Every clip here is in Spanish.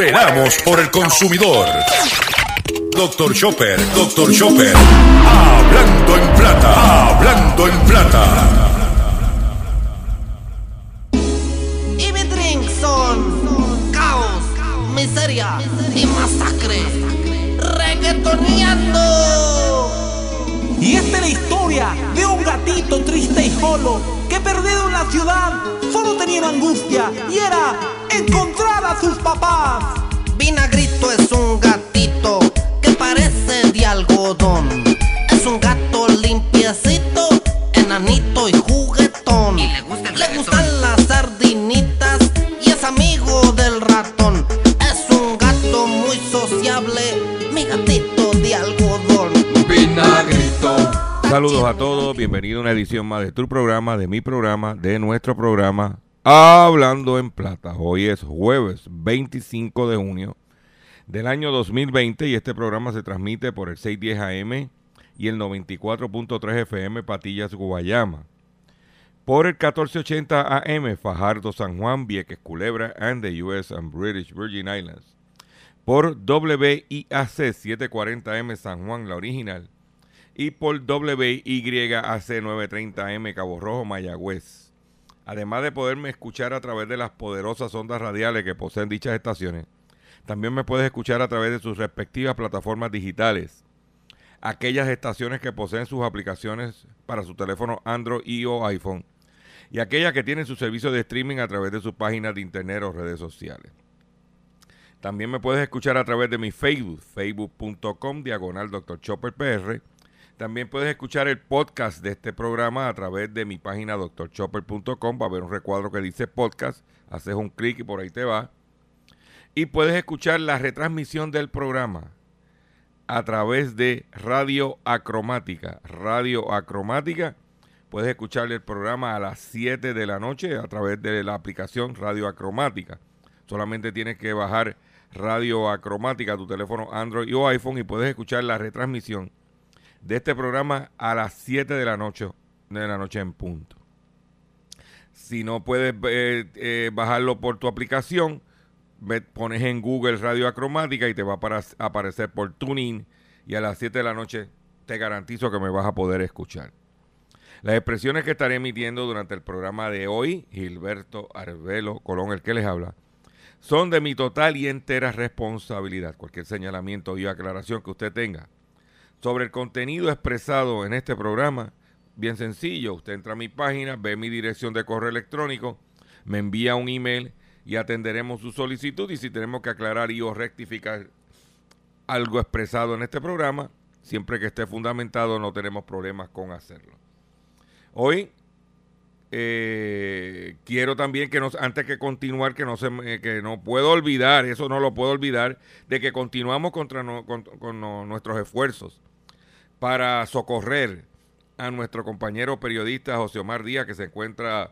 Veramos por el consumidor. Doctor Chopper, Doctor Chopper. Hablando en plata, hablando en plata. Y mi drink son caos, miseria y masacre. Reggaetoneando. Y esta es la historia de un gatito triste y solo que perdido en la ciudad solo tenía angustia y era encontrar a sus papás. Vinagrito es un gatito que parece de algodón. Es un gato limpiecito, enanito y juguetón. le, gustan las sardinitas y es amigo del ratón. Es un gato muy sociable, mi gatito de algodón. Saludos a todos, bienvenido a una edición más de tu programa, de mi programa, de nuestro programa Hablando en Plata. Hoy es jueves 25 de junio del año 2020 y este programa se transmite por el 610 AM y el 94.3 FM Patillas Guayama. Por el 1480 AM Fajardo San Juan, Vieques Culebra and the US and British Virgin Islands. Por WIAC 740M San Juan, la original y por WYAC 930M Cabo Rojo, Mayagüez. Además de poderme escuchar a través de las poderosas ondas radiales que poseen dichas estaciones, también me puedes escuchar a través de sus respectivas plataformas digitales. Aquellas estaciones que poseen sus aplicaciones para su teléfono Android y o iPhone. Y aquellas que tienen su servicio de streaming a través de sus páginas de internet o redes sociales. También me puedes escuchar a través de mi Facebook, facebook.com, diagonal Dr. Chopper PR también puedes escuchar el podcast de este programa a través de mi página drchopper.com. Va a haber un recuadro que dice podcast. Haces un clic y por ahí te va. Y puedes escuchar la retransmisión del programa a través de Radio Acromática. Radio Acromática. Puedes escuchar el programa a las 7 de la noche a través de la aplicación Radio Acromática. Solamente tienes que bajar Radio Acromática a tu teléfono Android o iPhone y puedes escuchar la retransmisión de este programa a las 7 de la noche, de la noche en punto. Si no puedes eh, eh, bajarlo por tu aplicación, pones en Google Radio Acromática y te va a aparecer por tuning y a las 7 de la noche te garantizo que me vas a poder escuchar. Las expresiones que estaré emitiendo durante el programa de hoy, Gilberto Arbelo Colón, el que les habla, son de mi total y entera responsabilidad. Cualquier señalamiento y aclaración que usted tenga sobre el contenido expresado en este programa, bien sencillo, usted entra a mi página, ve mi dirección de correo electrónico, me envía un email y atenderemos su solicitud y si tenemos que aclarar y o rectificar algo expresado en este programa, siempre que esté fundamentado no tenemos problemas con hacerlo. Hoy eh, quiero también que nos, antes que continuar, que no se que no puedo olvidar, eso no lo puedo olvidar, de que continuamos contra con nuestros esfuerzos para socorrer a nuestro compañero periodista José Omar Díaz, que se encuentra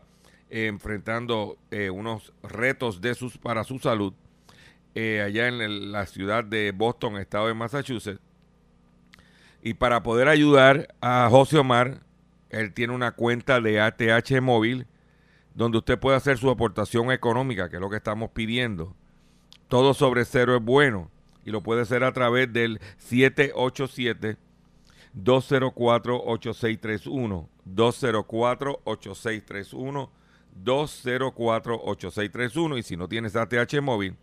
enfrentando eh, unos retos para su salud eh, allá en la ciudad de Boston, estado de Massachusetts. Y para poder ayudar a José Omar, él tiene una cuenta de ATH móvil donde usted puede hacer su aportación económica, que es lo que estamos pidiendo. Todo sobre cero es bueno y lo puede hacer a través del 787 204-8631. 204-8631. 204-8631. Y si no tienes ATH móvil,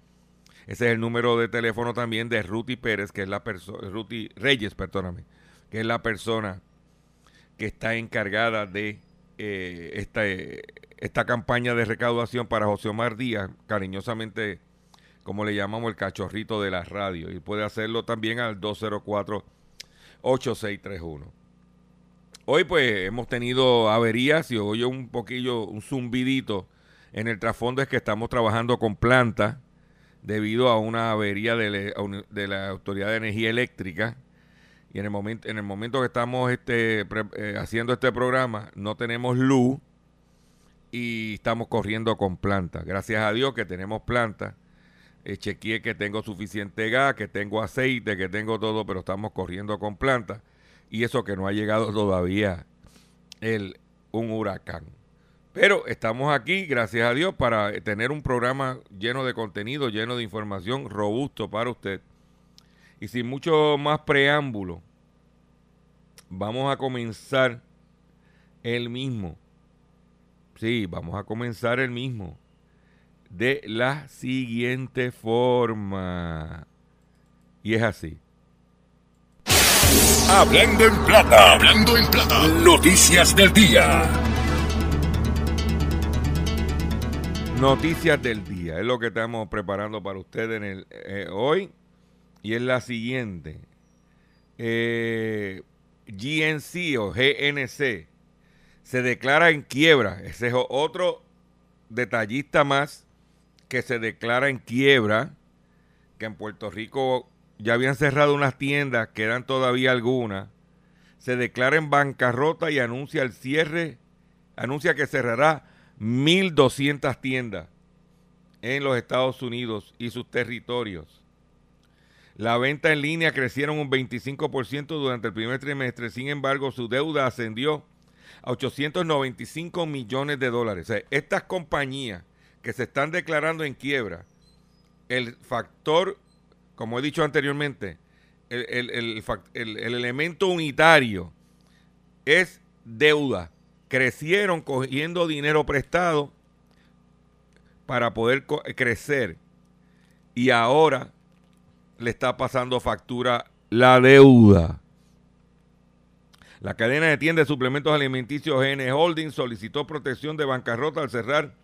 ese es el número de teléfono también de Ruti Pérez, que es la persona, Ruti Reyes, perdóname, que es la persona que está encargada de eh, esta, esta campaña de recaudación para José Omar Díaz, cariñosamente, como le llamamos el cachorrito de la radio. Y puede hacerlo también al 204 8631. Hoy pues hemos tenido averías y hoy un poquillo, un zumbidito en el trasfondo es que estamos trabajando con plantas debido a una avería de, la Autoridad de Energía Eléctrica y en el momento, en el momento que estamos este, eh, haciendo este programa no tenemos luz y estamos corriendo con plantas. Gracias a Dios que tenemos plantas eh, chequeé que tengo suficiente gas, que tengo aceite, que tengo todo, pero estamos corriendo con plantas. Y eso que no ha llegado todavía el, un huracán. Pero estamos aquí, gracias a Dios, para tener un programa lleno de contenido, lleno de información, robusto para usted. Y sin mucho más preámbulo, vamos a comenzar el mismo. Sí, vamos a comenzar el mismo. De la siguiente forma. Y es así. Hablando en plata. Hablando en plata. Noticias del día. Noticias del día. Es lo que estamos preparando para ustedes en el, eh, hoy. Y es la siguiente. Eh, GNC o GNC se declara en quiebra. Ese es otro detallista más que se declara en quiebra. Que en Puerto Rico ya habían cerrado unas tiendas, quedan todavía algunas. Se declara en bancarrota y anuncia el cierre, anuncia que cerrará 1.200 tiendas en los Estados Unidos y sus territorios. La venta en línea crecieron un 25% durante el primer trimestre, sin embargo su deuda ascendió a 895 millones de dólares. estas compañías que se están declarando en quiebra, el factor, como he dicho anteriormente, el, el elemento unitario es deuda crecieron cogiendo dinero prestado para poder crecer y ahora le está pasando factura la deuda. La cadena de tiendas de suplementos alimenticios GN Holdings solicitó protección de bancarrota al cerrar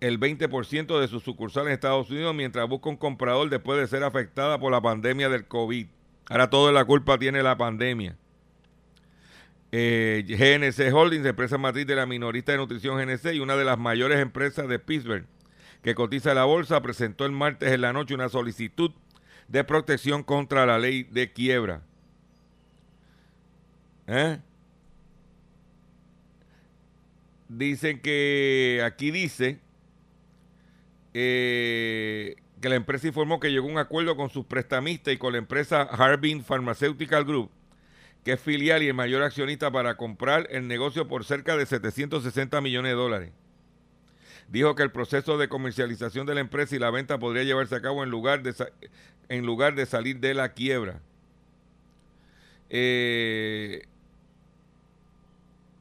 el 20% de sus sucursales en Estados Unidos mientras busca un comprador después de ser afectada por la pandemia del COVID. Ahora toda la culpa tiene la pandemia. Eh, GNC Holdings, empresa matriz de la minorista de nutrición GNC y una de las mayores empresas de Pittsburgh que cotiza la bolsa, presentó el martes en la noche una solicitud de protección contra la ley de quiebra. ¿Eh? Dicen que aquí dice eh, que la empresa informó que llegó a un acuerdo con sus prestamistas y con la empresa Harbin Pharmaceutical Group que es filial y el mayor accionista para comprar el negocio por cerca de 760 millones de dólares. Dijo que el proceso de comercialización de la empresa y la venta podría llevarse a cabo en lugar de, en lugar de salir de la quiebra. Eh,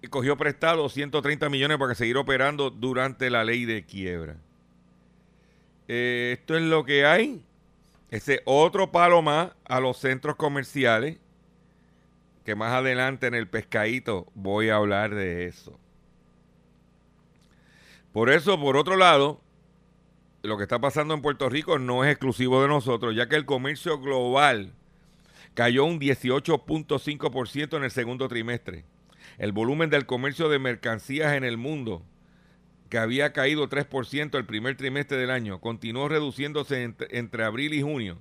cogió prestado 130 millones para seguir operando durante la ley de quiebra. Eh, esto es lo que hay. Ese otro palo más a los centros comerciales que más adelante en el pescadito voy a hablar de eso. Por eso, por otro lado, lo que está pasando en Puerto Rico no es exclusivo de nosotros, ya que el comercio global cayó un 18.5% en el segundo trimestre. El volumen del comercio de mercancías en el mundo, que había caído 3% el primer trimestre del año, continuó reduciéndose entre, abril y junio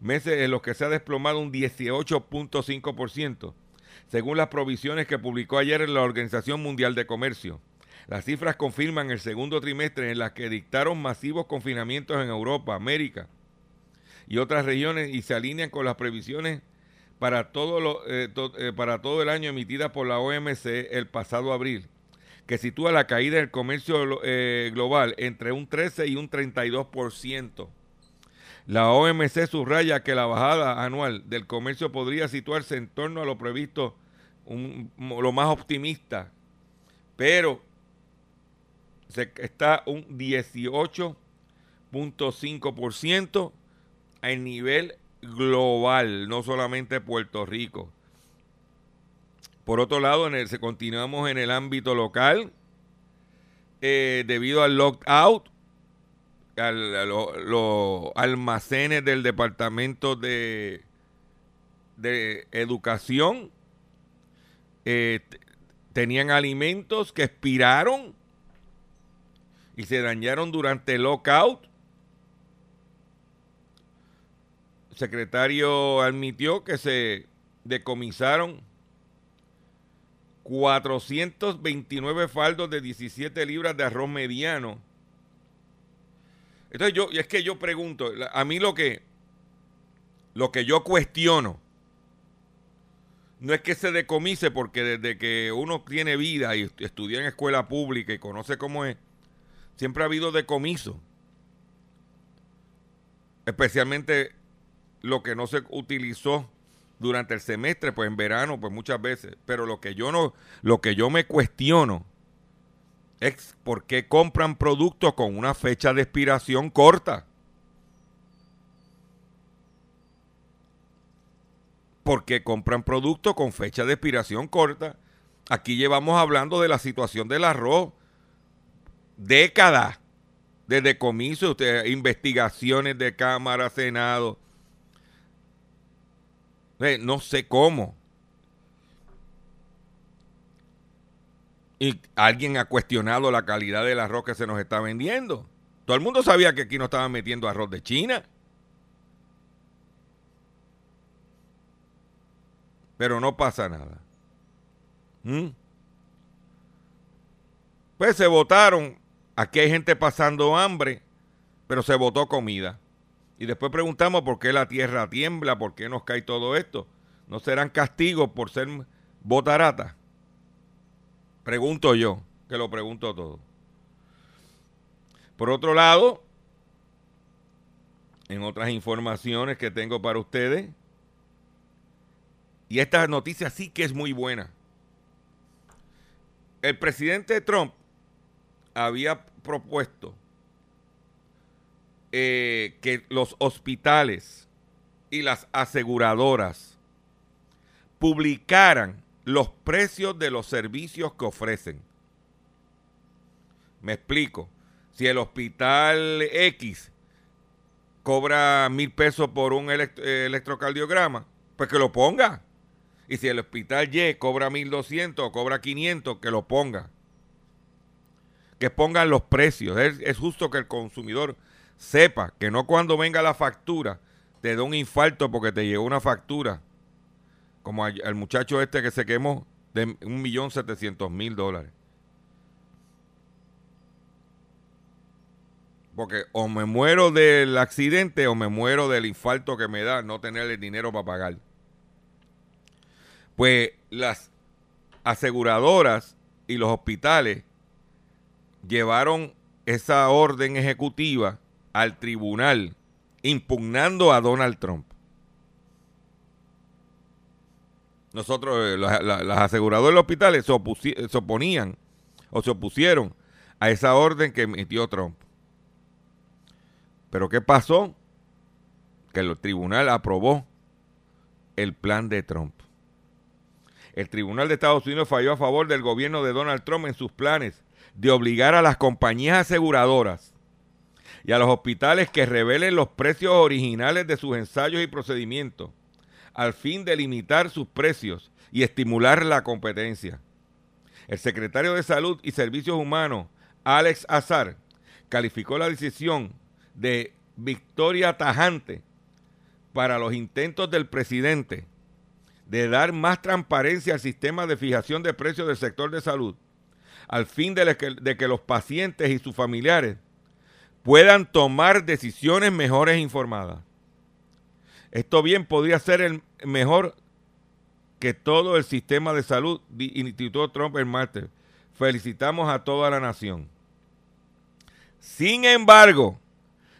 meses en los que se ha desplomado un 18.5%, según las provisiones que publicó ayer la Organización Mundial de Comercio. Las cifras confirman el segundo trimestre en las que dictaron masivos confinamientos en Europa, América y otras regiones y se alinean con las previsiones para todo, eh, eh, para todo el año emitidas por la OMC el pasado abril, que sitúa la caída del comercio eh, global entre un 13 y un 32%. La OMC subraya que la bajada anual del comercio podría situarse en torno a lo previsto, lo más optimista, pero está un 18.5% en nivel global, no solamente Puerto Rico. Por otro lado, en se continuamos en el ámbito local, eh, debido al lockout, los almacenes del Departamento de, de Educación eh, tenían alimentos que expiraron y se dañaron durante el lockout. El secretario admitió que se decomisaron 429 faldos de 17 libras de arroz mediano entonces yo, y es que yo pregunto, a mí lo que, lo que yo cuestiono no es que se decomise, porque desde que uno tiene vida y estudia en escuela pública y conoce cómo es, siempre ha habido decomiso. Especialmente lo que no se utilizó durante el semestre, pues en verano, pues muchas veces. Pero lo que yo no, lo que yo me cuestiono es por qué compran productos con una fecha de expiración corta. Porque compran productos con fecha de expiración corta. Aquí llevamos hablando de la situación del arroz décadas de decomiso, investigaciones de Cámara, Senado. No sé cómo. Y alguien ha cuestionado la calidad del arroz que se nos está vendiendo. Todo el mundo sabía que aquí no estaban metiendo arroz de China. Pero no pasa nada. ¿Mm? Pues se votaron. Aquí hay gente pasando hambre, pero se votó comida. Y después preguntamos por qué la tierra tiembla, por qué nos cae todo esto. ¿No serán castigos por ser botarata? Pregunto yo, que lo pregunto todo. Por otro lado, en otras informaciones que tengo para ustedes, y esta noticia sí que es muy buena. El presidente Trump había propuesto eh, que los hospitales y las aseguradoras publicaran los precios de los servicios que ofrecen. Me explico. Si el hospital X cobra mil pesos por un eh, electrocardiograma, pues que lo ponga. Y si el hospital Y cobra mil doscientos o cobra 500, que lo ponga. Que pongan los precios. es justo que el consumidor sepa que no cuando venga la factura te da un infarto porque te llegó una factura, como al, muchacho este que se quemó de un millón setecientos mil dólares. Porque o me muero del accidente o me muero del infarto que me da no tener el dinero para pagar. Pues las aseguradoras y los hospitales llevaron esa orden ejecutiva al tribunal impugnando a Donald Trump. Nosotros, eh, las aseguradoras los hospitales se, se oponían o se opusieron a esa orden que emitió Trump. Pero ¿qué pasó? Que el tribunal aprobó el plan de Trump. El tribunal de Estados Unidos falló a favor del gobierno de Donald Trump en sus planes de obligar a las compañías aseguradoras y a los hospitales que revelen los precios originales de sus ensayos y procedimientos, al fin de limitar sus precios y estimular la competencia. El secretario de Salud y Servicios Humanos, Alex Azar, calificó la decisión de victoria tajante para los intentos del presidente de dar más transparencia al sistema de fijación de precios del sector de salud, al fin de que, de que los pacientes y sus familiares puedan tomar decisiones mejores informadas. Esto bien podría ser el mejor que todo el sistema de salud, Instituto Trump el martes. Felicitamos a toda la nación. Sin embargo,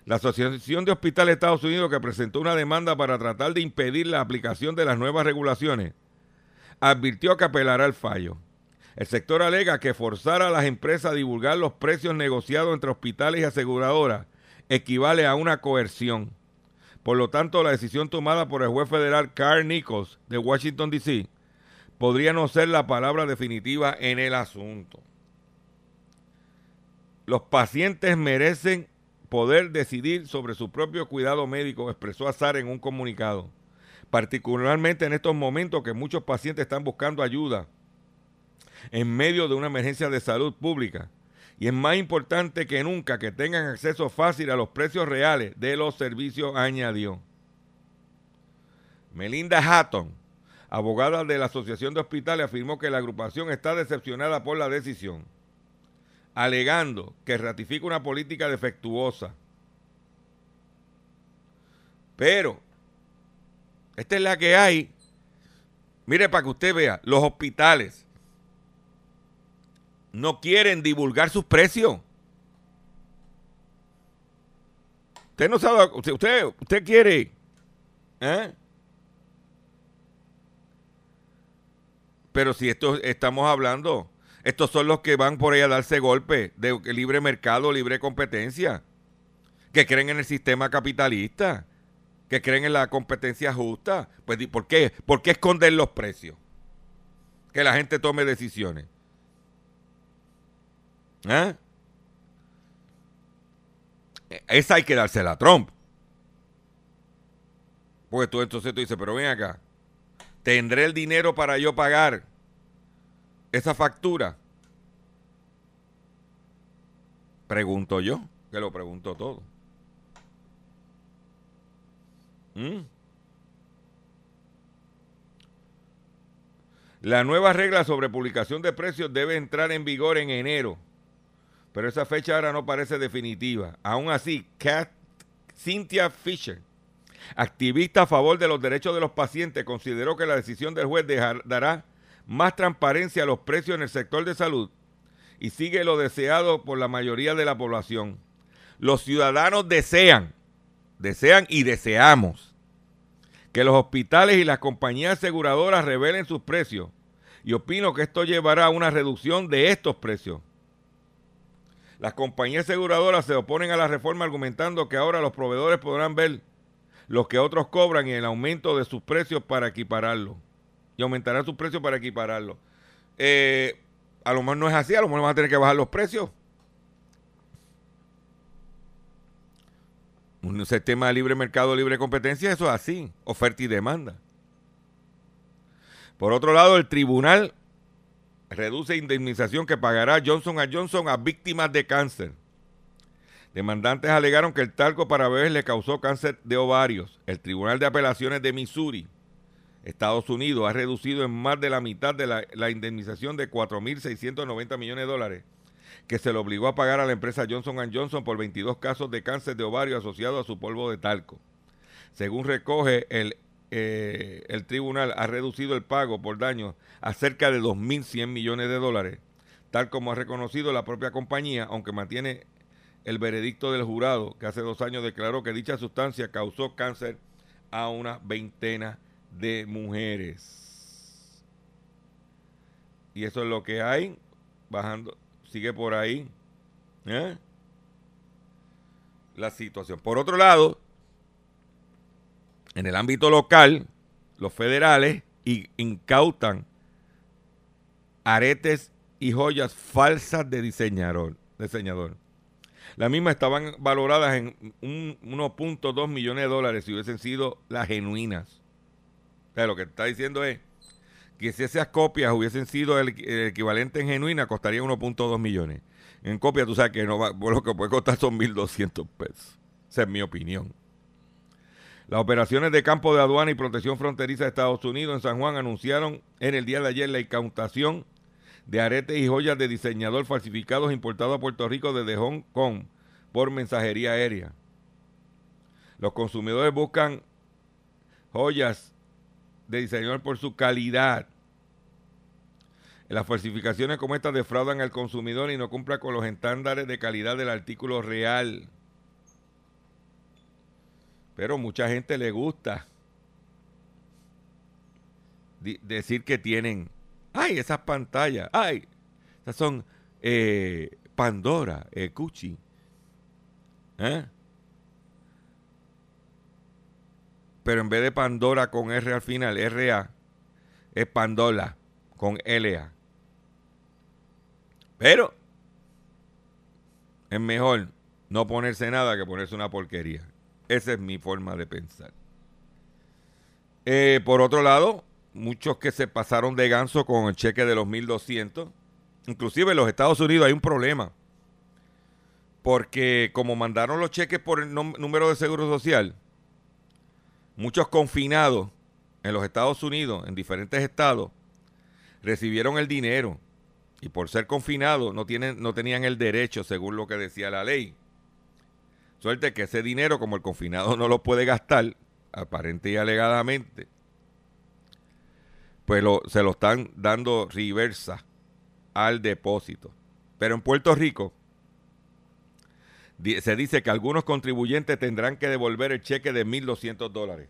la Asociación de Hospitales de Estados Unidos, que presentó una demanda para tratar de impedir la aplicación de las nuevas regulaciones, advirtió que apelará al fallo. El sector alega que forzar a las empresas a divulgar los precios negociados entre hospitales y aseguradoras equivale a una coerción. Por lo tanto, la decisión tomada por el juez federal Carl Nichols de Washington, D.C. podría no ser la palabra definitiva en el asunto. Los pacientes merecen poder decidir sobre su propio cuidado médico, expresó Azar en un comunicado. Particularmente en estos momentos que muchos pacientes están buscando ayuda en medio de una emergencia de salud pública. Y es más importante que nunca que tengan acceso fácil a los precios reales de los servicios, añadió. Melinda Hatton, abogada de la Asociación de Hospitales, afirmó que la agrupación está decepcionada por la decisión, alegando que ratifica una política defectuosa. Pero, esta es la que hay. Mire, para que usted vea, los hospitales no quieren divulgar sus precios. Usted no sabe, usted, usted quiere, ¿eh? Pero si esto estamos hablando, estos son los que van por ahí a darse golpe de libre mercado, libre competencia, que creen en el sistema capitalista, que creen en la competencia justa. Pues, ¿por qué? ¿Por qué esconder los precios? Que la gente tome decisiones. ¿Eh? Esa hay que dársela a Trump. Pues tú entonces tú dices, pero ven acá, ¿tendré el dinero para yo pagar esa factura? Pregunto yo, que lo pregunto todo. ¿Mm? La nueva regla sobre publicación de precios debe entrar en vigor en enero pero esa fecha ahora no parece definitiva. Aún así, Cynthia Fisher, activista a favor de los derechos de los pacientes, consideró que la decisión del juez dará más transparencia a los precios en el sector de salud y sigue lo deseado por la mayoría de la población. Los ciudadanos desean, desean y deseamos que los hospitales y las compañías aseguradoras revelen sus precios y opino que esto llevará a una reducción de estos precios. Las compañías aseguradoras se oponen a la reforma argumentando que ahora los proveedores podrán ver lo que otros cobran y el aumento de sus precios para equipararlo. Y aumentarán sus precios para equipararlo. Eh, a lo mejor no es así, a lo mejor van a tener que bajar los precios. Un sistema de libre mercado, libre competencia, eso es así, oferta y demanda. Por otro lado, el tribunal reduce indemnización que pagará Johnson Johnson a víctimas de cáncer. Demandantes alegaron que el talco para bebés le causó cáncer de ovarios. El Tribunal de Apelaciones de Missouri, Estados Unidos, ha reducido en más de la mitad de la, indemnización de 4.690 millones de dólares que se le obligó a pagar a la empresa Johnson Johnson por 22 casos de cáncer de ovario asociado a su polvo de talco. Según recoge el eh, el tribunal ha reducido el pago por daños a cerca de 2.100 millones de dólares, tal como ha reconocido la propia compañía, aunque mantiene el veredicto del jurado que hace dos años declaró que dicha sustancia causó cáncer a una veintena de mujeres. Y eso es lo que hay, bajando, sigue por ahí ¿eh? la situación. Por otro lado, en el ámbito local, los federales incautan aretes y joyas falsas de diseñador. diseñador. Las mismas estaban valoradas en 1.2 millones de dólares si hubiesen sido las genuinas. Lo que está diciendo es que si esas copias hubiesen sido el, equivalente en genuina, costaría 1.2 millones. En copia, tú sabes que no va, lo que puede costar son 1.200 pesos. Esa es mi opinión. Las operaciones de campo de aduana y protección fronteriza de Estados Unidos en San Juan anunciaron en el día de ayer la incautación de aretes y joyas de diseñador falsificados importados a Puerto Rico desde Hong Kong por mensajería aérea. Los consumidores buscan joyas de diseñador por su calidad. Las falsificaciones como estas defraudan al consumidor y no cumplen con los estándares de calidad del artículo real. Pero mucha gente le gusta decir que tienen, ay, esas pantallas, ay, esas son eh, Pandora, eh, Cucci. ¿eh? Pero en vez de Pandora con R al final, RA, es Pandola con LA. Pero es mejor no ponerse nada que ponerse una porquería. Esa es mi forma de pensar. Eh, por otro lado, muchos que se pasaron de ganso con el cheque de los 1.200. Inclusive en los Estados Unidos hay un problema. Porque como mandaron los cheques por el número de seguro social, muchos confinados en los Estados Unidos, en diferentes estados, recibieron el dinero. Y por ser confinados no, tienen, no tenían el derecho, según lo que decía la ley, Suerte que ese dinero, como el confinado no lo puede gastar, aparente y alegadamente, pues lo, se lo están dando reversa al depósito. Pero en Puerto Rico se dice que algunos contribuyentes tendrán que devolver el cheque de 1.200 dólares.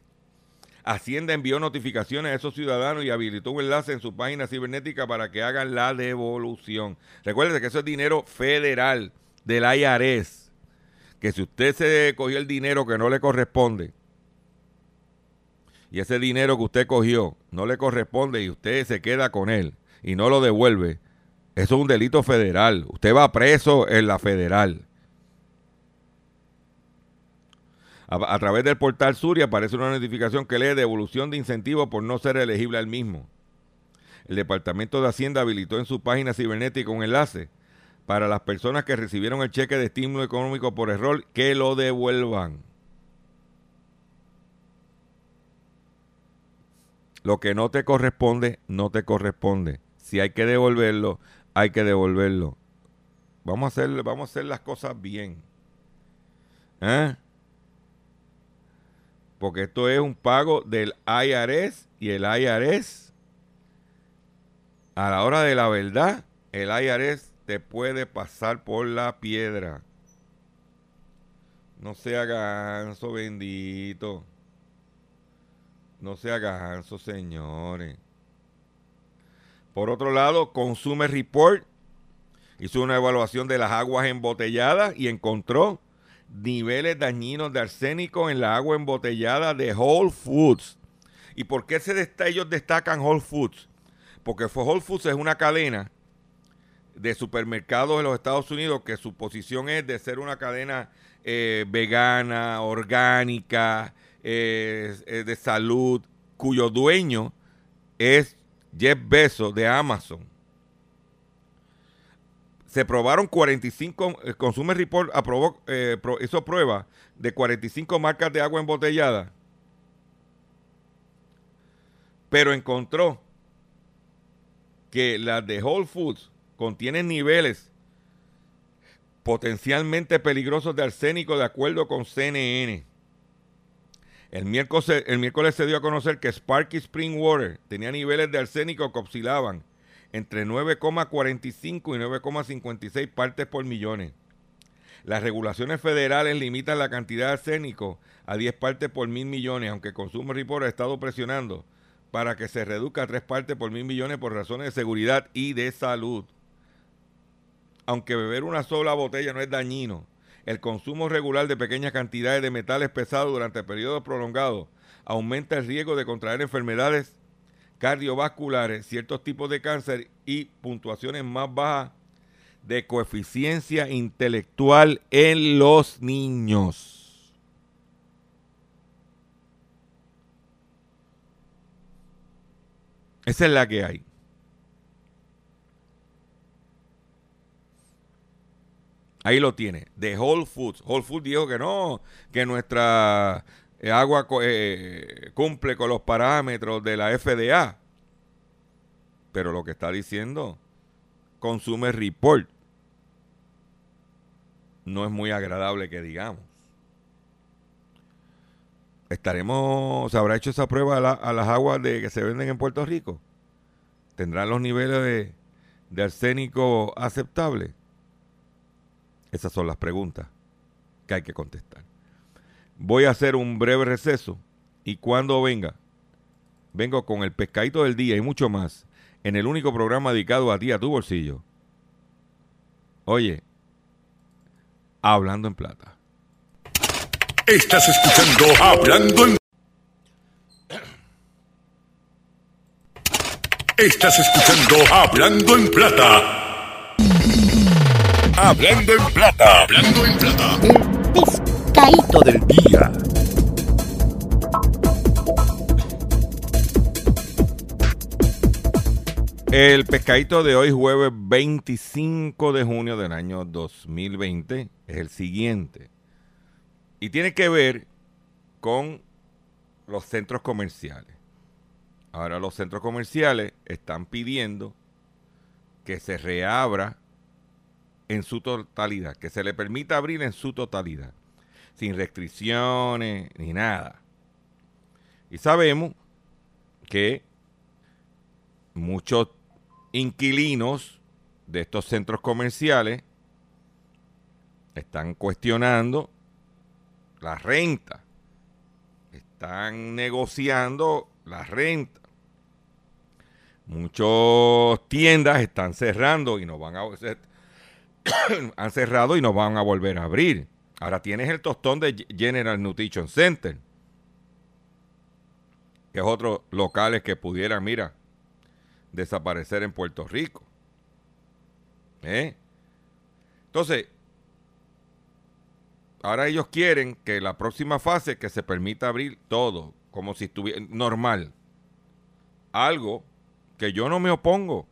Hacienda envió notificaciones a esos ciudadanos y habilitó un enlace en su página cibernética para que hagan la devolución. Recuerden que eso es dinero federal del IRS. Que si usted se cogió el dinero que no le corresponde y ese dinero que usted cogió no le corresponde y usted se queda con él y no lo devuelve, eso es un delito federal. Usted va preso en la federal. A, través del portal Suri aparece una notificación que lee devolución de incentivos por no ser elegible al mismo. El Departamento de Hacienda habilitó en su página cibernética un enlace para las personas que recibieron el cheque de estímulo económico por error que lo devuelvan. Lo que no te corresponde, no te corresponde. Si hay que devolverlo, hay que devolverlo. Vamos a hacer, vamos a hacer las cosas bien. ¿Eh? Porque esto es un pago del IRS y el IRS, a la hora de la verdad, el IRS te puede pasar por la piedra. No sea ganso, bendito. No sea ganso, señores. Por otro lado, Consumer Report hizo una evaluación de las aguas embotelladas y encontró niveles dañinos de arsénico en la agua embotellada de Whole Foods. ¿Y por qué se ellos destacan Whole Foods? Porque Whole Foods es una cadena de supermercados en los Estados Unidos que su posición es de ser una cadena eh, vegana, orgánica, eh, eh, de salud, cuyo dueño es Jeff Bezos de Amazon. Se probaron 45, el Consumer Report aprobó, eh, hizo prueba de 45 marcas de agua embotellada, pero encontró que las de Whole Foods contienen niveles potencialmente peligrosos de arsénico de acuerdo con CNN. El miércoles, se dio a conocer que Sparky Spring Water tenía niveles de arsénico que oscilaban entre 9,45 y 9,56 partes por millones. Las regulaciones federales limitan la cantidad de arsénico a 10 partes por mil millones, aunque Consumer Report ha estado presionando para que se reduzca a 3 partes por mil millones por razones de seguridad y de salud. Aunque beber una sola botella no es dañino, el consumo regular de pequeñas cantidades de metales pesados durante periodos prolongados aumenta el riesgo de contraer enfermedades cardiovasculares, ciertos tipos de cáncer y puntuaciones más bajas de coeficiencia intelectual en los niños. Esa es la que hay. Ahí lo tiene, de Whole Foods. Whole Foods dijo que no, que nuestra eh, agua eh, cumple con los parámetros de la FDA. Pero lo que está diciendo Consumer Report no es muy agradable que digamos. ¿Estaremos, se habrá hecho esa prueba a, las aguas de, que se venden en Puerto Rico? ¿Tendrán los niveles de arsénico aceptables? Esas son las preguntas que hay que contestar. Voy a hacer un breve receso y cuando venga, vengo con el pescadito del día y mucho más en el único programa dedicado a ti, a tu bolsillo. Oye, hablando en plata. Estás escuchando Hablando en Estás escuchando Hablando en Plata. Hablando en Plata. Hablando en Plata. Caíto del día. El pescadito de hoy, jueves 25 de junio del año 2020, es el siguiente. Y tiene que ver con los centros comerciales. Ahora los centros comerciales están pidiendo que se reabra en su totalidad, que se le permita abrir en su totalidad sin restricciones ni nada. Y sabemos que muchos inquilinos de estos centros comerciales están cuestionando la renta, están negociando la renta. Muchas tiendas están cerrando y no van a han cerrado y no van a volver a abrir. Ahora tienes el tostón de General Nutrition Center, que es otro locales que pudieran, mira, desaparecer en Puerto Rico. ¿Eh? Entonces, ahora ellos quieren que la próxima fase que se permita abrir todo, como si estuviera normal. Algo que yo no me opongo.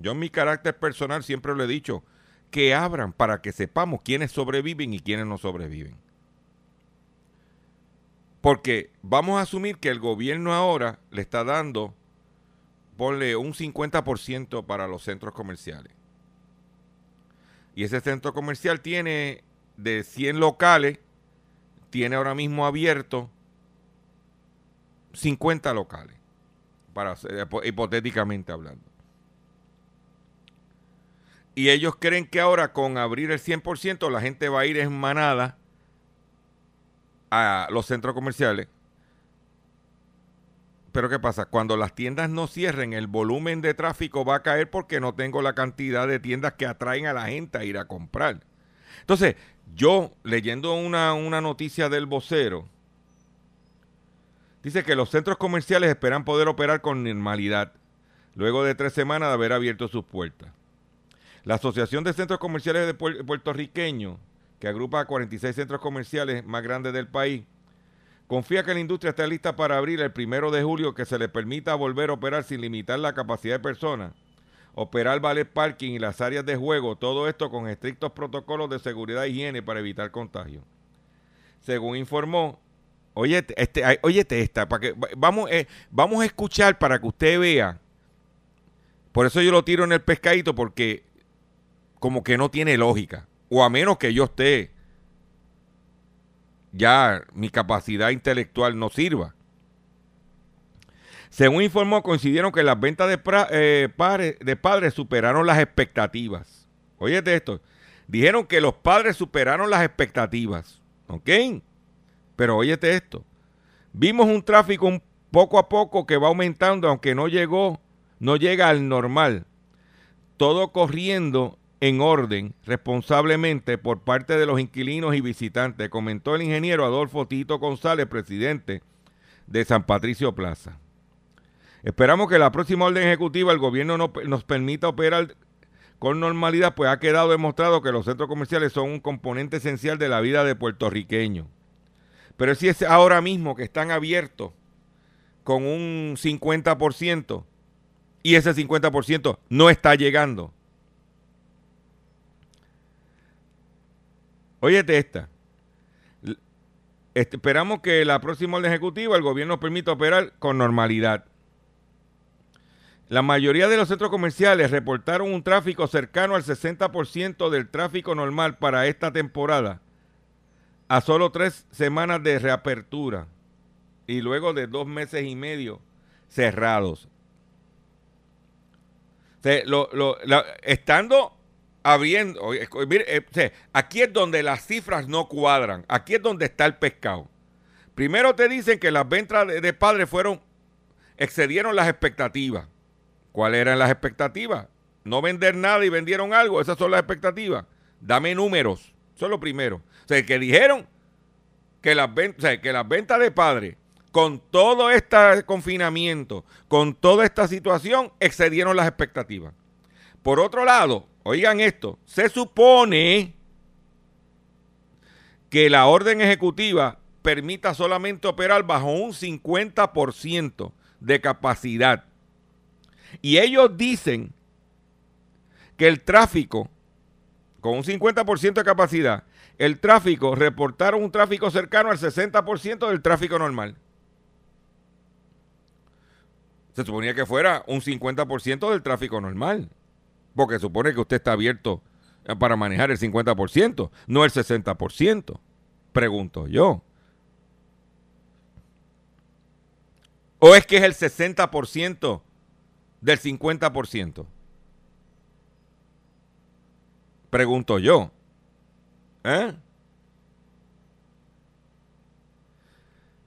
Yo en mi carácter personal siempre lo he dicho, que abran para que sepamos quiénes sobreviven y quiénes no sobreviven. Porque vamos a asumir que el gobierno ahora le está dando, ponle un 50% para los centros comerciales. Y ese centro comercial tiene de 100 locales, tiene ahora mismo abierto 50 locales, para, hipotéticamente hablando. Y ellos creen que ahora con abrir el 100% la gente va a ir en manada a los centros comerciales. Pero ¿qué pasa? Cuando las tiendas no cierren, el volumen de tráfico va a caer porque no tengo la cantidad de tiendas que atraen a la gente a ir a comprar. Entonces, yo leyendo una, una noticia del vocero, dice que los centros comerciales esperan poder operar con normalidad luego de tres semanas de haber abierto sus puertas. La Asociación de Centros Comerciales de Puertorriqueños, que agrupa a 46 centros comerciales más grandes del país, confía que la industria está lista para abrir el primero de julio que se le permita volver a operar sin limitar la capacidad de personas, operar ballet parking y las áreas de juego, todo esto con estrictos protocolos de seguridad e higiene para evitar contagio. Según informó, oye, este, esta, para que, vamos, eh, vamos a escuchar para que usted vea. Por eso yo lo tiro en el pescadito, porque como que no tiene lógica. O a menos que yo esté, ya mi capacidad intelectual no sirva. Según informó, coincidieron que las ventas de, eh, de padres superaron las expectativas. Oye esto. Dijeron que los padres superaron las expectativas. ¿Ok? Pero óyete esto. Vimos un tráfico un poco a poco que va aumentando, aunque no llegó, no llega al normal. Todo corriendo en orden responsablemente por parte de los inquilinos y visitantes, comentó el ingeniero Adolfo Tito González, presidente de San Patricio Plaza. Esperamos que la próxima orden ejecutiva el gobierno nos permita operar con normalidad, pues ha quedado demostrado que los centros comerciales son un componente esencial de la vida de puertorriqueños. Pero si es ahora mismo que están abiertos con un 50% y ese 50% no está llegando Óyete esta. esperamos que la próxima orden ejecutiva el gobierno permita operar con normalidad. La mayoría de los centros comerciales reportaron un tráfico cercano al 60% del tráfico normal para esta temporada, a solo tres semanas de reapertura y luego de dos meses y medio cerrados. estando abriendo, mire, eh, aquí es donde las cifras no cuadran, aquí es donde está el pescado. Primero te dicen que las ventas de, padres fueron, excedieron las expectativas. ¿Cuáles eran las expectativas? No vender nada y vendieron algo, esas son las expectativas. Dame números, eso es lo primero. O sea, que dijeron que las, ventas, que las ventas de padres, con todo este confinamiento, con toda esta situación, excedieron las expectativas. Por otro lado, Oigan esto, se supone que la orden ejecutiva permita solamente operar bajo un 50% de capacidad. Y ellos dicen que el tráfico, con un 50% de capacidad, el tráfico, reportaron un tráfico cercano al 60% del tráfico normal. Se suponía que fuera un 50% del tráfico normal. Porque supone que usted está abierto eh, para manejar el 50%, no el 60%. Pregunto yo. ¿O es que es el 60% del 50%? Pregunto yo. ¿Eh?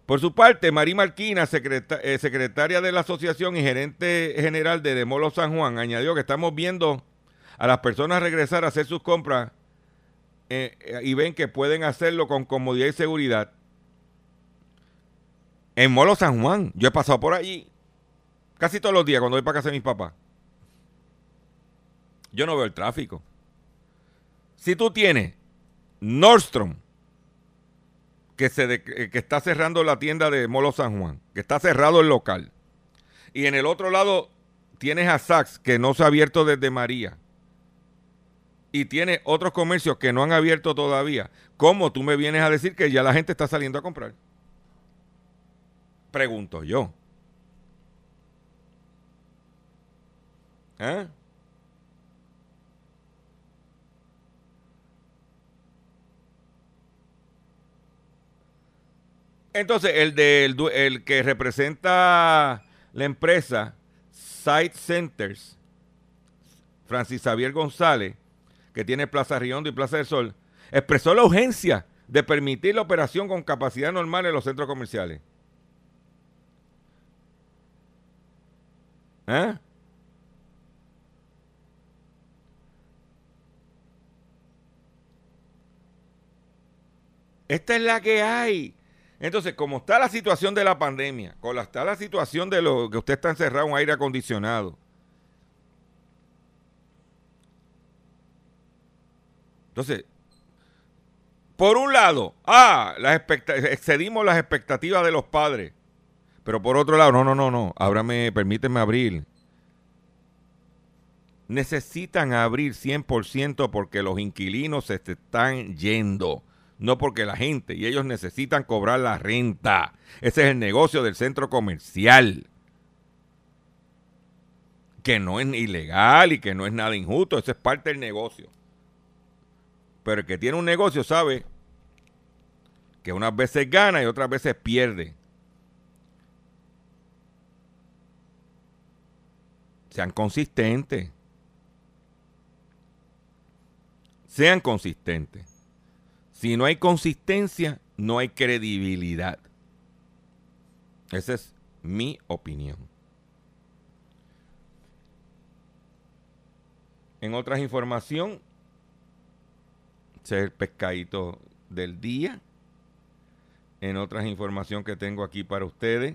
Por su parte, Marí Marquina, eh, secretaria de la asociación y gerente general de Demolo San Juan, añadió que estamos viendo a las personas regresar a hacer sus compras eh, y ven que pueden hacerlo con comodidad y seguridad. En Molo San Juan, yo he pasado por allí casi todos los días cuando voy para casa de mis papás. Yo no veo el tráfico. Si tú tienes Nordstrom, que, se que está cerrando la tienda de Molo San Juan, que está cerrado el local, y en el otro lado tienes a Saks, que no se ha abierto desde María, y tiene otros comercios que no han abierto todavía, ¿cómo tú me vienes a decir que ya la gente está saliendo a comprar? Pregunto yo. ¿Eh? Entonces, el, de, el, que representa la empresa Site Centers, Francis Xavier González, que tiene Plaza Riondo y Plaza del Sol, expresó la urgencia de permitir la operación con capacidad normal en los centros comerciales. ¿Eh? Esta es la que hay. Entonces, como está la situación de la pandemia, como está la situación de lo que usted está encerrado en aire acondicionado, Entonces, por un lado, ah, excedimos las expectativas de los padres. Pero por otro lado, no, no, no, no, ábrame, permíteme abrir. Necesitan abrir 100% porque los inquilinos se están yendo, no porque la gente, y ellos necesitan cobrar la renta. Ese es el negocio del centro comercial. Que no es ilegal y que no es nada injusto, eso es parte del negocio. Pero el que tiene un negocio sabe que unas veces gana y otras veces pierde. Sean consistentes. Sean consistentes. Si no hay consistencia, no hay credibilidad. Esa es mi opinión. En otras información, ser pescadito del día. En otras información que tengo aquí para ustedes.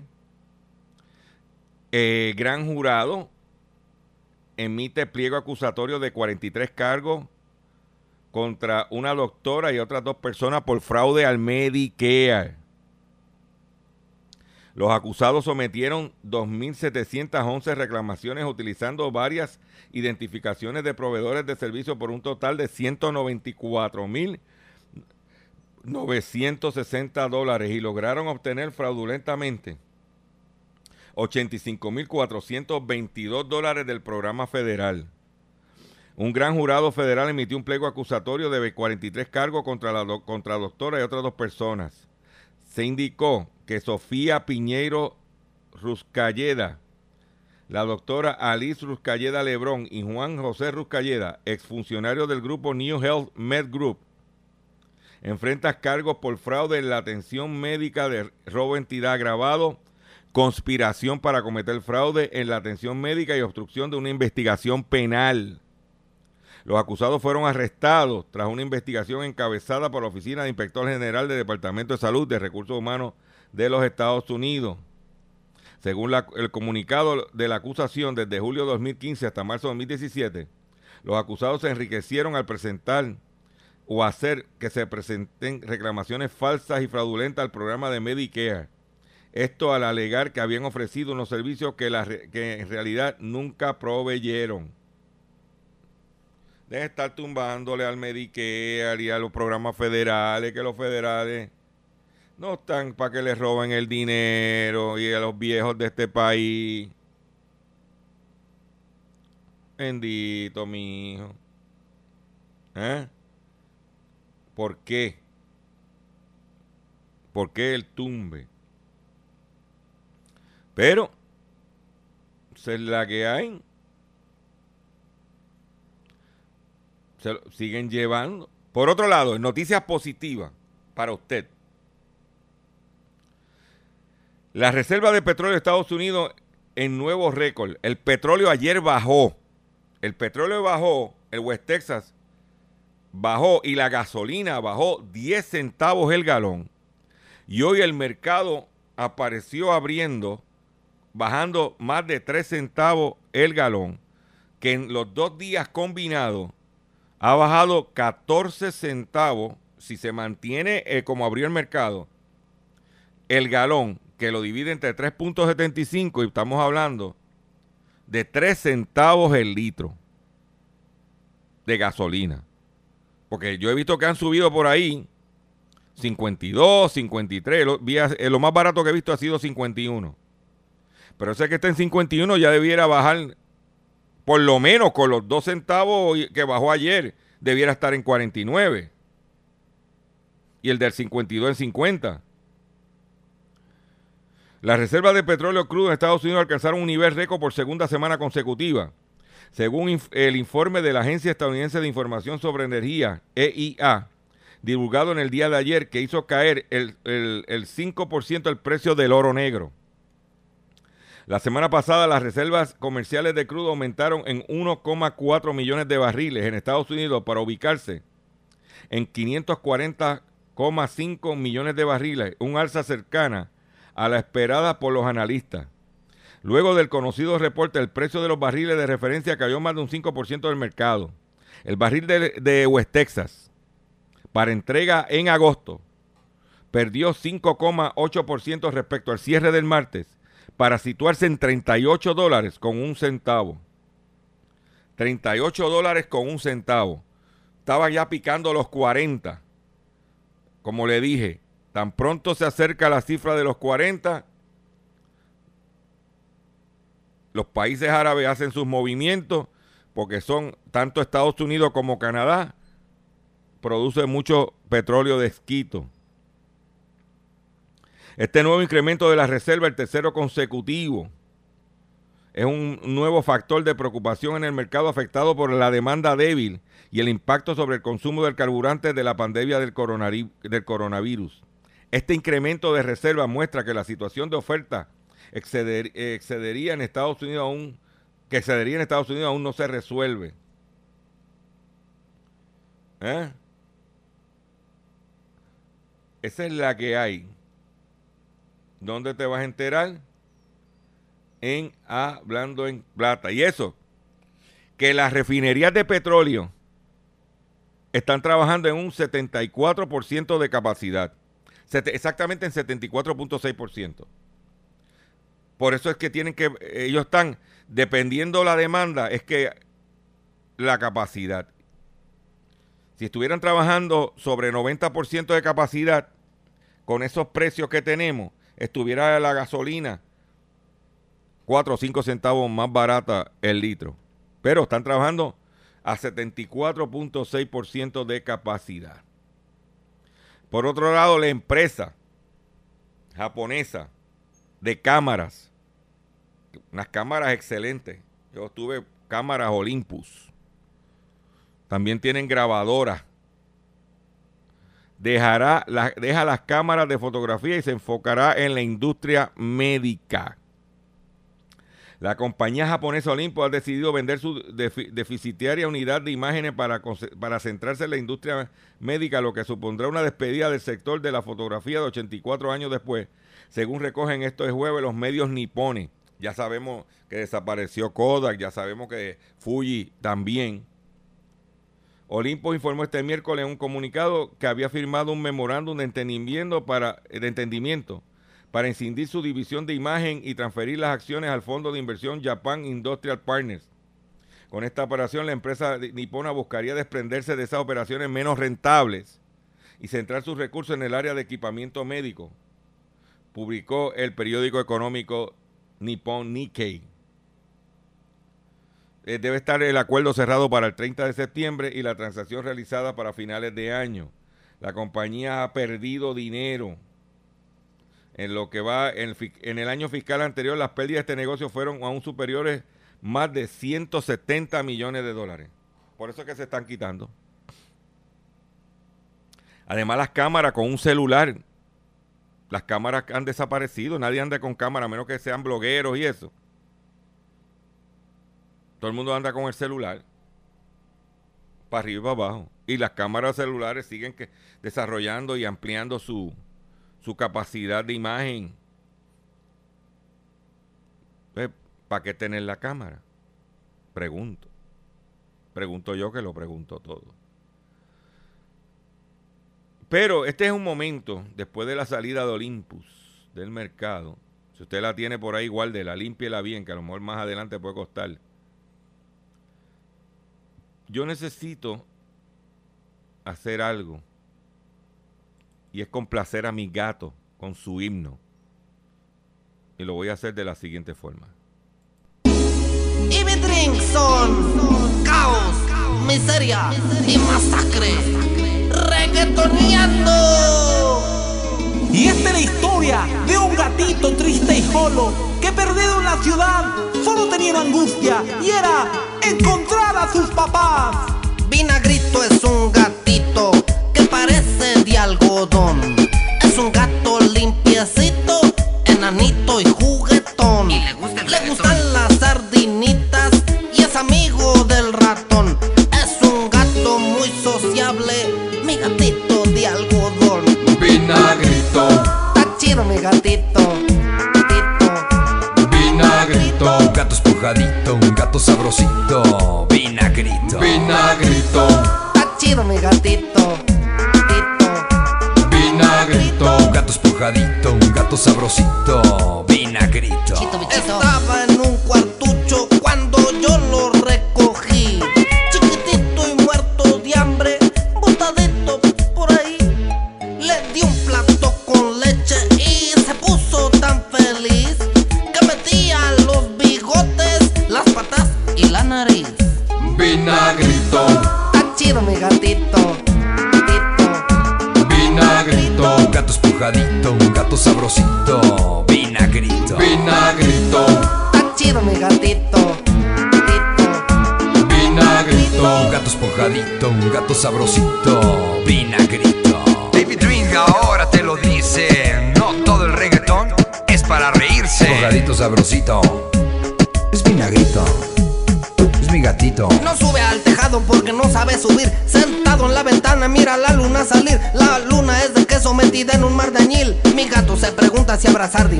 Eh, gran jurado emite pliego acusatorio de 43 cargos contra una doctora y otras dos personas por fraude al Medicare. Los acusados sometieron 2.711 reclamaciones utilizando varias identificaciones de proveedores de servicios por un total de 194.960 dólares y lograron obtener fraudulentamente 85.422 dólares del programa federal. Un gran jurado federal emitió un pliego acusatorio de 43 cargos contra la, contra la doctora y otras dos personas. Se indicó que Sofía Piñeiro Ruscalleda, la doctora Alice Ruscalleda Lebrón y Juan José Ruscalleda, exfuncionario del grupo New Health Med Group, enfrentan cargos por fraude en la atención médica de robo entidad agravado, conspiración para cometer fraude en la atención médica y obstrucción de una investigación penal. Los acusados fueron arrestados tras una investigación encabezada por la Oficina de Inspector General del Departamento de Salud de Recursos Humanos de los Estados Unidos. Según el comunicado de la acusación, desde julio de 2015 hasta marzo de 2017, los acusados se enriquecieron al presentar o hacer que se presenten reclamaciones falsas y fraudulentas al programa de Medicare. Esto al alegar que habían ofrecido unos servicios que, que en realidad nunca proveyeron. Deje estar tumbándole al Medicare y a los programas federales, que los federales no están para que les roben el dinero y a los viejos de este país. Bendito, mi hijo. ¿Eh? ¿Por qué? ¿Por qué el tumbe? Pero Esa es la que hay. Se lo siguen llevando. Por otro lado, noticias positivas para usted. La reserva de petróleo de Estados Unidos en nuevo récord. El petróleo ayer bajó. El petróleo bajó, el West Texas bajó y la gasolina bajó 10 centavos el galón. Y hoy el mercado apareció abriendo, bajando más de 3 centavos el galón, que en los dos días combinados ha bajado 14 centavos si se mantiene eh, como abrió el mercado. El galón, que lo divide entre 3.75 y estamos hablando de 3 centavos el litro de gasolina. Porque yo he visto que han subido por ahí 52, 53. Lo, eh, lo más barato que he visto ha sido 51. Pero ese que está en 51 ya debiera bajar por lo menos con los 2 centavos que bajó ayer, debiera estar en 49. Y el del 52 en 50. Las reservas de petróleo crudo en Estados Unidos alcanzaron un nivel récord por segunda semana consecutiva. Según el informe de la Agencia Estadounidense de Información sobre Energía, EIA, divulgado en el día de ayer, que hizo caer el, el, el 5% el precio del oro negro. La semana pasada las reservas comerciales de crudo aumentaron en 1,4 millones de barriles en Estados Unidos para ubicarse en 540,5 millones de barriles, un alza cercana a la esperada por los analistas. Luego del conocido reporte, el precio de los barriles de referencia cayó más de un 5% del mercado. El barril de, de, West Texas, para entrega en agosto, perdió 5,8% respecto al cierre del martes, para situarse en 38 dólares con un centavo. 38 dólares con un centavo. Estaba ya picando los 40. Como le dije, Tan pronto se acerca la cifra de los 40, los países árabes hacen sus movimientos porque son tanto Estados Unidos como Canadá produce mucho petróleo de esquito. Este nuevo incremento de la reserva, el tercero consecutivo, es un nuevo factor de preocupación en el mercado afectado por la demanda débil y el impacto sobre el consumo del carburante de la pandemia del coronavirus. Este incremento de reserva muestra que la situación de oferta excedería en Estados Unidos aún que excedería en Estados Unidos aún no se resuelve. ¿Eh? Esa es la que hay. ¿Dónde te vas a enterar? En Hablando en Plata. Y eso, que las refinerías de petróleo están trabajando en un 74% de capacidad exactamente en 74.6%. Por eso es que tienen que, ellos están, dependiendo la demanda, es que la capacidad. Si estuvieran trabajando sobre 90% de capacidad, con esos precios que tenemos, estuviera la gasolina 4 o 5 centavos más barata el litro. Pero están trabajando a 74.6% de capacidad. Por otro lado, la empresa japonesa de cámaras, unas cámaras excelentes. Yo tuve cámaras Olympus. También tienen grabadoras. Dejará deja las cámaras de fotografía y se enfocará en la industria médica. La compañía japonesa Olympus ha decidido vender su deficitaria unidad de imágenes para, para centrarse en la industria médica, lo que supondrá una despedida del sector de la fotografía de 84 años después, según recogen estos jueves los medios nipones. Ya sabemos que desapareció Kodak, ya sabemos que Fuji también. Olympus informó este miércoles en un comunicado que había firmado un memorándum de entendimiento para de su división de imagen y transferir las acciones al fondo de inversión Japan Industrial Partners. Con esta operación, la empresa nipona buscaría desprenderse de esas operaciones menos rentables y centrar sus recursos en el área de equipamiento médico, publicó el periódico económico Nippon Nikkei. Eh, debe estar el acuerdo cerrado para el 30 de septiembre y la transacción realizada para finales de año. La compañía ha perdido dinero En lo que va en el, año fiscal anterior, las pérdidas de este negocio fueron aún superiores más de 170 millones de dólares. Por eso es que se están quitando. Además, las cámaras con un celular. Las cámaras han desaparecido. Nadie anda con cámara, a menos que sean blogueros y eso. Todo el mundo anda con el celular. Para arriba y para abajo. Y las cámaras celulares siguen que, desarrollando y ampliando su, su capacidad de imagen. ¿Para qué tener la cámara? Pregunto. Pregunto yo que lo pregunto todo. Pero este es un momento, después de la salida de Olympus del mercado, si usted la tiene por ahí, guárdela, límpiela bien, que a lo mejor más adelante puede costar. Yo necesito hacer algo y es complacer a mi gato con su himno. Y lo voy a hacer de la siguiente forma. Y mi son caos, miseria y masacre. Reggaetoneando. Y esta es la historia de un gatito triste y solo que perdido en la ciudad solo tenía angustia y era encontrar a sus papás. Vinagrito es un gatito que parece de algodón. Es un gato limpiecito,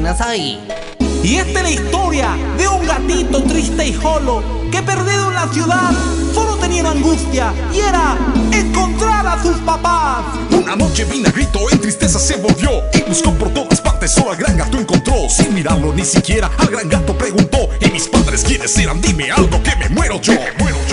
ahí. Y esta es la historia de un gatito triste y solo que perdido en la ciudad solo tenía una angustia y era encontrar a sus papás. Una noche Vinagrito en tristeza se volvió y buscó por todas partes, solo al gran gato encontró. Sin mirarlo ni siquiera, al gran gato preguntó: ¿Y mis padres quiénes eran? Dime algo que me muero yo. Que me muero yo,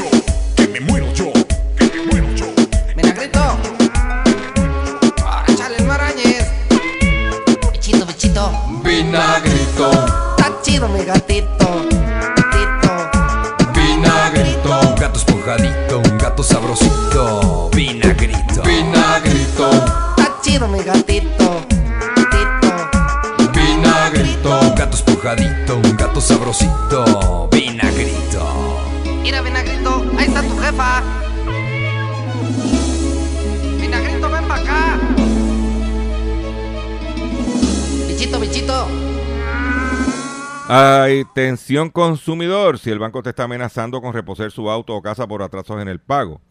Hay tensión consumidor si el banco te está amenazando con reposer su auto o casa por atrasos en el pago.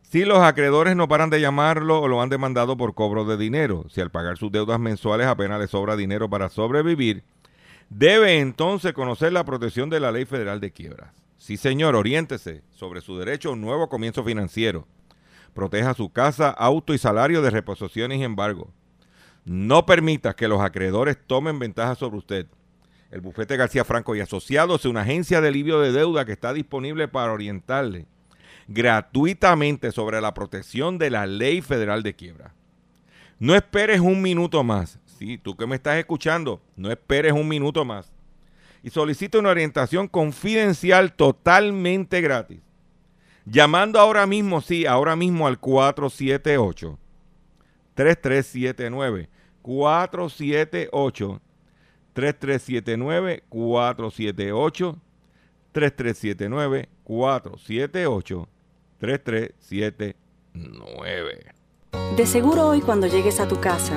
Si los acreedores no paran de llamarlo o lo han demandado por cobro de dinero, si al pagar sus deudas mensuales apenas le sobra dinero para sobrevivir, debe entonces conocer la protección de la Ley Federal de Quiebras. Sí, señor, oriéntese sobre su derecho a un nuevo comienzo financiero. Proteja su casa, auto y salario de reposiciones y embargo. No permita que los acreedores tomen ventaja sobre usted. El bufete García Franco y Asociados es una agencia de alivio de deuda que está disponible para orientarle gratuitamente sobre la protección de la ley federal de quiebra. No esperes un minuto más. Sí, tú que me estás escuchando, no esperes un minuto más. Y solicita una orientación confidencial totalmente gratis. Llamando ahora mismo, sí, ahora mismo al 478 3379 478 3379 478 3379 478 3379 De seguro hoy cuando llegues a tu casa,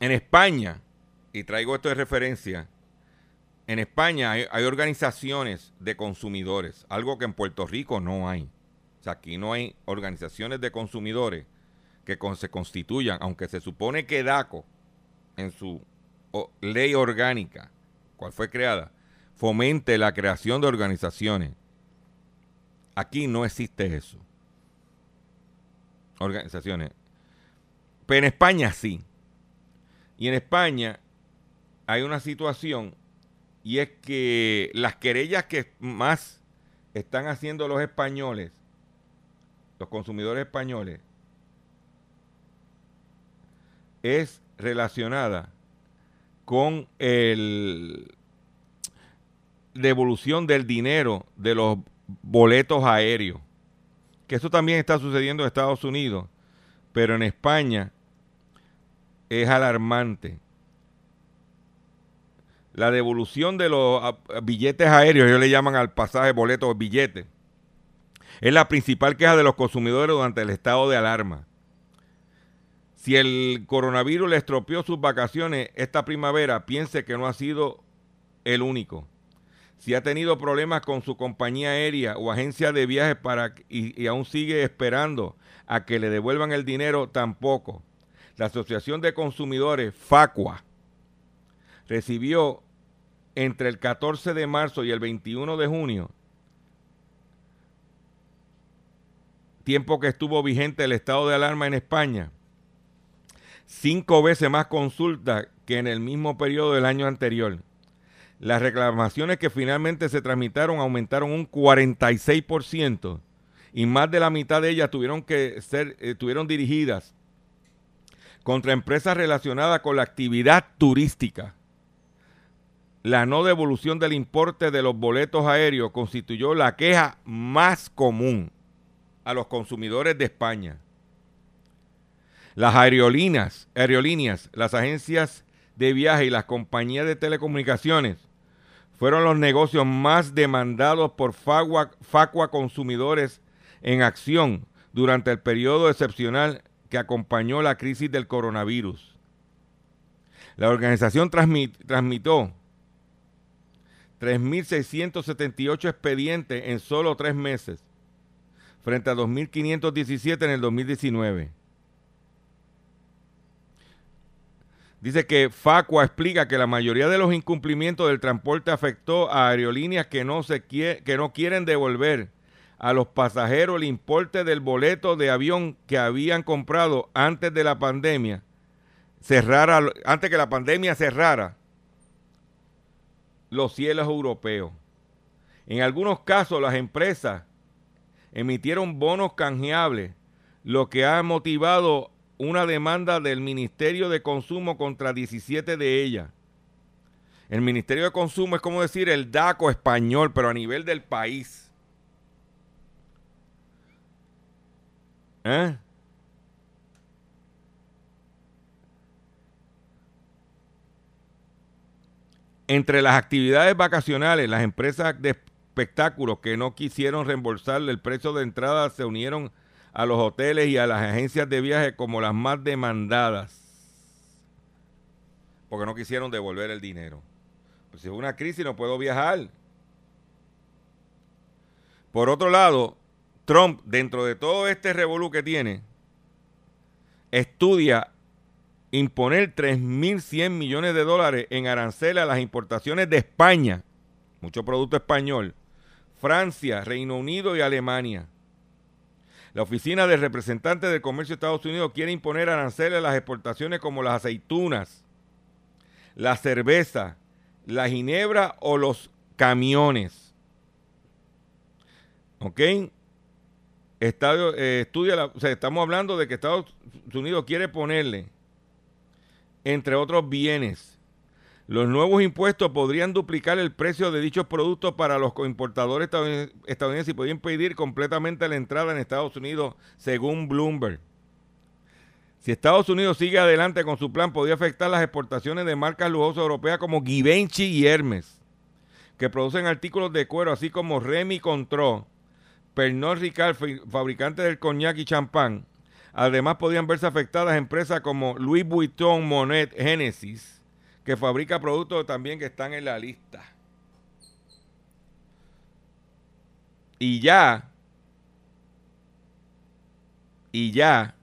en España, y traigo esto de referencia, en España hay, organizaciones de consumidores, algo que en Puerto Rico no hay. O sea, aquí no hay organizaciones de consumidores que se constituyan, aunque se supone que DACO, en su ley orgánica, cual fue creada, fomente la creación de organizaciones. Aquí no existe eso. Organizaciones. Pero en España sí. Y en España hay una situación y es que las querellas que más están haciendo los españoles, los consumidores españoles, es relacionada con el devolución del dinero de los boletos aéreos. Que eso también está sucediendo en Estados Unidos, pero en España es alarmante. La devolución de los ah, billetes aéreos, ellos le llaman al pasaje, boleto, billete, es la principal queja de los consumidores durante el estado de alarma. Si el coronavirus le estropeó sus vacaciones esta primavera, piense que no ha sido el único. Si ha tenido problemas con su compañía aérea o agencia de viajes para, y, y aún sigue esperando a que le devuelvan el dinero, tampoco. La Asociación de Consumidores, FACUA, recibió entre el 14 de marzo y el 21 de junio, tiempo que estuvo vigente el estado de alarma en España, cinco veces más consultas que en el mismo periodo del año anterior. Las reclamaciones que finalmente se transmitieron aumentaron un 46% y más de la mitad de ellas tuvieron que ser eh, tuvieron dirigidas contra empresas relacionadas con la actividad turística. La no devolución del importe de los boletos aéreos constituyó la queja más común a los consumidores de España. Las aerolíneas, aerolíneas, las agencias de viaje y las compañías de telecomunicaciones fueron los negocios más demandados por Facua, Facua Consumidores en acción durante el periodo excepcional que acompañó la crisis del coronavirus. La organización transmit, transmitió 3.678 expedientes en solo tres meses, frente a 2.517 en el 2019. Dice que Facua explica que la mayoría de los incumplimientos del transporte afectó a aerolíneas que no, se que no quieren devolver a los pasajeros el importe del boleto de avión que habían comprado antes de la pandemia, cerrara, antes que la pandemia cerrara los cielos europeos. En algunos casos las empresas emitieron bonos canjeables, lo que ha motivado una demanda del Ministerio de Consumo contra 17 de ellas. El Ministerio de Consumo es como decir el DACO español, pero a nivel del país. ¿Eh? Entre las actividades vacacionales, las empresas de espectáculos que no quisieron reembolsar el precio de entrada se unieron a los hoteles y a las agencias de viaje como las más demandadas. Porque no quisieron devolver el dinero. Pues si es una crisis no puedo viajar. Por otro lado, Trump, dentro de todo este revolú que tiene, estudia imponer 3.100 millones de dólares en aranceles a las importaciones de España, mucho producto español, Francia, Reino Unido y Alemania. La Oficina del Representante del Comercio de Estados Unidos quiere imponer aranceles a las exportaciones como las aceitunas, la cerveza, la ginebra o los camiones. ¿Ok? Estadio, eh, estudia la- estamos hablando de que Estados Unidos quiere ponerle, entre otros bienes, los nuevos impuestos podrían duplicar el precio de dichos productos para los importadores estadounid- estadounidenses y podrían impedir completamente la entrada en Estados Unidos, según Bloomberg. Si Estados Unidos sigue adelante con su plan, podría afectar las exportaciones de marcas lujosas europeas como Givenchy y Hermes, que producen artículos de cuero, así como Remy Contro, Pernod Ricard, fabricante del coñac y champán. Además, podrían verse afectadas empresas como Louis Vuitton, Monet, Genesis, que fabrica productos también que están en la lista. Y ya, y ya,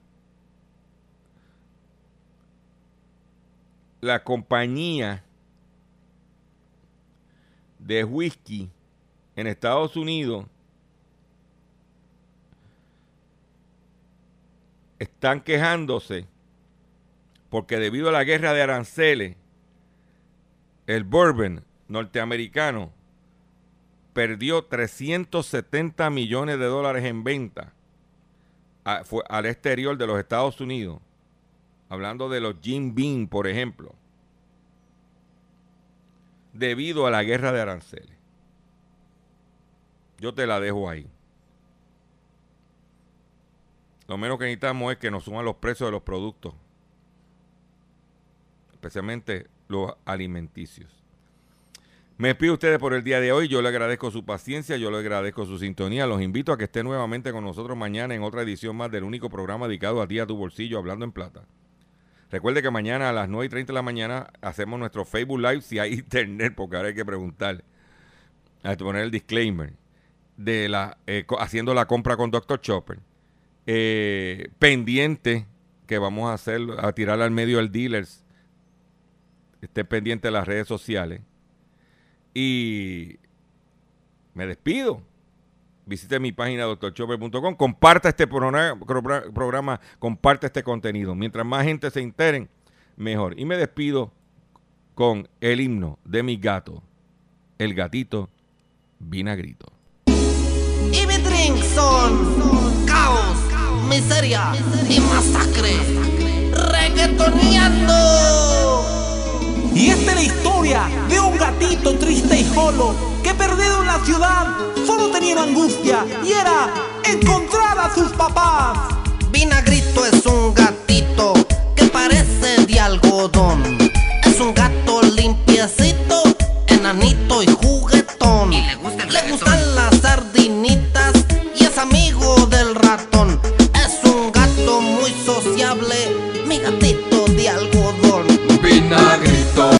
la compañía de whisky en Estados Unidos están quejándose porque debido a la guerra de aranceles, el bourbon norteamericano perdió 370 millones de dólares en venta al exterior de los Estados Unidos. Hablando de los Jim Beam, por ejemplo. Debido a la guerra de aranceles. Yo te la dejo ahí. Lo menos que necesitamos es que nos suban los precios de los productos. Especialmente los alimenticios. Me despido de ustedes por el día de hoy. Yo le agradezco su paciencia, yo le agradezco su sintonía. Los invito a que estén nuevamente con nosotros mañana en otra edición más del único programa dedicado a ti, a tu bolsillo, hablando en plata. Recuerde que mañana a las 9 y 30 de la mañana hacemos nuestro Facebook Live si hay internet, porque ahora hay que preguntar. Que poner el disclaimer de la eh, haciendo la compra con Dr. Chopper. Eh, pendiente que vamos a hacer, a tirar al medio al dealers. Esté pendiente de las redes sociales. Y me despido. Visite mi página doctorchopper.com, comparta este programa, comparta este contenido. Mientras más gente se enteren, mejor. Y me despido con el himno de mi gato, el gatito vinagrito. Y mi drink son caos, miseria y masacre. Reggaetoneando. Y esta es la historia de un gatito triste y solo que perdido en la ciudad solo tenía angustia y era encontrar a sus papás. Vinagrito es un gatito que parece de algodón. Es un gato